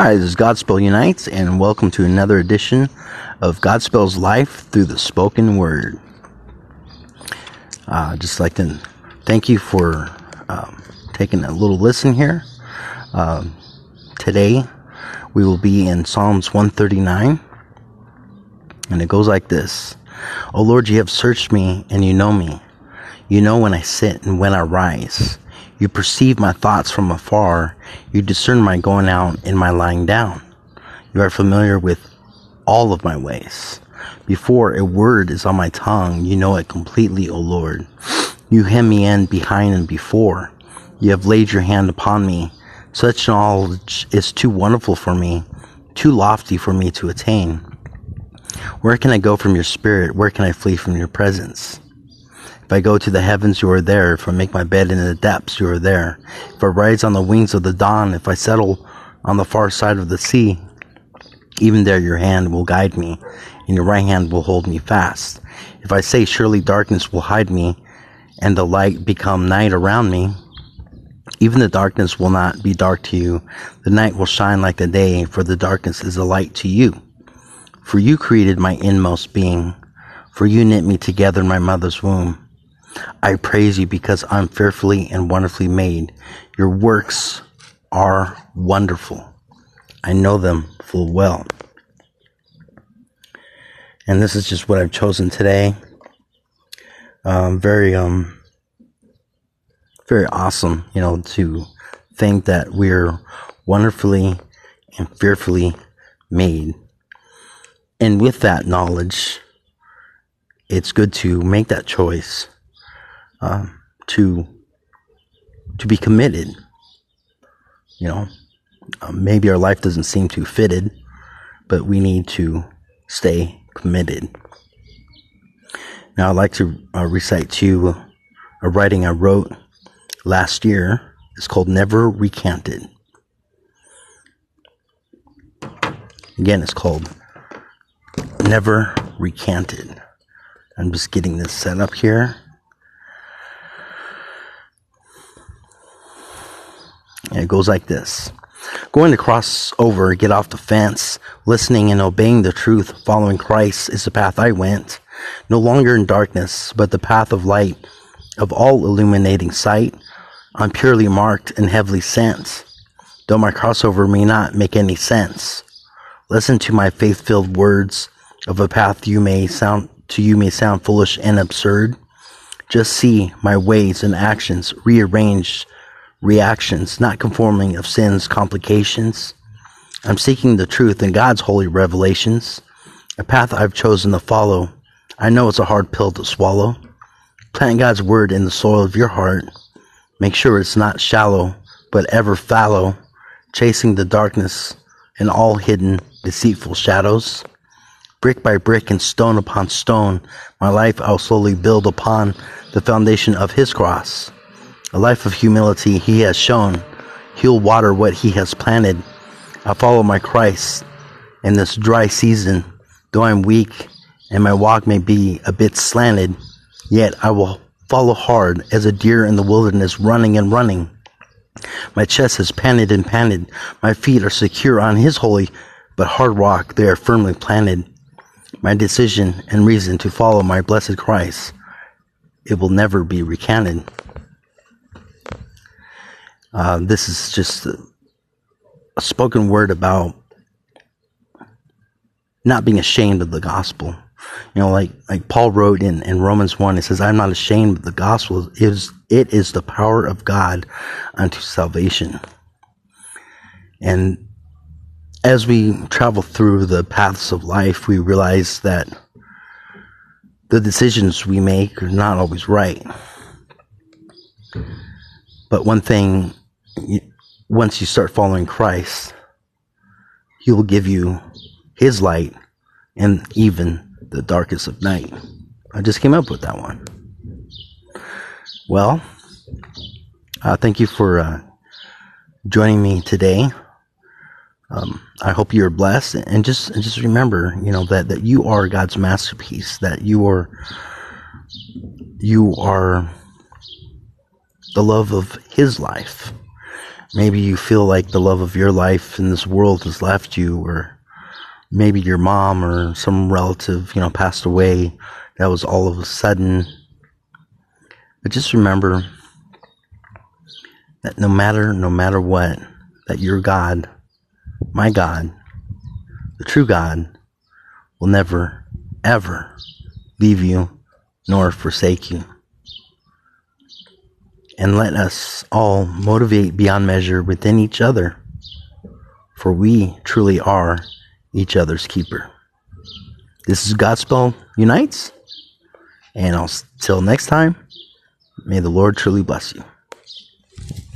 Hi, this is Godspell Unites, and welcome to another edition of Godspell's Life through the Spoken Word. Uh, just like to thank you for um, taking a little listen here. Um, today, we will be in Psalms 139, and it goes like this O Lord, you have searched me, and you know me. You know when I sit and when I rise. You perceive my thoughts from afar. You discern my going out and my lying down. You are familiar with all of my ways. Before a word is on my tongue, you know it completely, O Lord. You hem me in behind and before. You have laid your hand upon me. Such knowledge is too wonderful for me, too lofty for me to attain. Where can I go from your spirit? Where can I flee from your presence? If I go to the heavens, you are there. If I make my bed in the depths, you are there. If I rise on the wings of the dawn, if I settle on the far side of the sea, even there your hand will guide me, and your right hand will hold me fast. If I say, Surely darkness will hide me, and the light become night around me, even the darkness will not be dark to you. The night will shine like the day, for the darkness is a light to you. For you created my inmost being, for you knit me together in my mother's womb. I praise you because I'm fearfully and wonderfully made. Your works are wonderful. I know them full well. And this is just what I've chosen today. Um, very, um, very awesome, you know, to think that we're wonderfully and fearfully made. And with that knowledge, it's good to make that choice uh, to to be committed. You know, uh, maybe our life doesn't seem too fitted, but we need to stay committed. Now, I'd like to uh, recite to you a writing I wrote last year. It's called Never Recanted. Again, it's called Never Recanted. I'm just getting this set up here. And it goes like this. Going to cross over, get off the fence, listening and obeying the truth, following Christ is the path I went. No longer in darkness, but the path of light, of all illuminating sight. I'm purely marked and heavily sent, though my crossover may not make any sense. Listen to my faith-filled words of a path you may sound to you may sound foolish and absurd. Just see my ways and actions rearranged reactions, not conforming of sin's complications. I'm seeking the truth in God's holy revelations, a path I've chosen to follow. I know it's a hard pill to swallow. Plant God's word in the soil of your heart. Make sure it's not shallow, but ever fallow, chasing the darkness and all hidden, deceitful shadows. Brick by brick and stone upon stone, my life I'll slowly build upon the foundation of His cross. A life of humility he has shown. He'll water what he has planted. I follow my Christ in this dry season. Though I'm weak and my walk may be a bit slanted, yet I will follow hard as a deer in the wilderness running and running. My chest has panted and panted. My feet are secure on his holy but hard rock. They are firmly planted. My decision and reason to follow my blessed Christ, it will never be recanted. Uh, this is just a, spoken word about not being ashamed of the gospel. You know, like like Paul wrote in, in Romans one, it says, "I'm not ashamed of the gospel. It is it is the power of God unto salvation." And as we travel through the paths of life, we realize that the decisions we make are not always right. But one thing, once you start following Christ, He will give you His light and even the darkest of night. I just came up with that one. Well, uh, thank you for uh, joining me today. Um, I hope you're blessed, and just and just remember, you know that that you are God's masterpiece. That you are you are the love of His life. Maybe you feel like the love of your life in this world has left you, or maybe your mom or some relative, you know, passed away. That was all of a sudden. But just remember that no matter, no matter what, that your God, my God, the true God, will never, ever leave you nor forsake you. And let us all motivate beyond measure within each other, for we truly are each other's keeper. This is Godspell Unites, and I'll till next time, may the Lord truly bless you.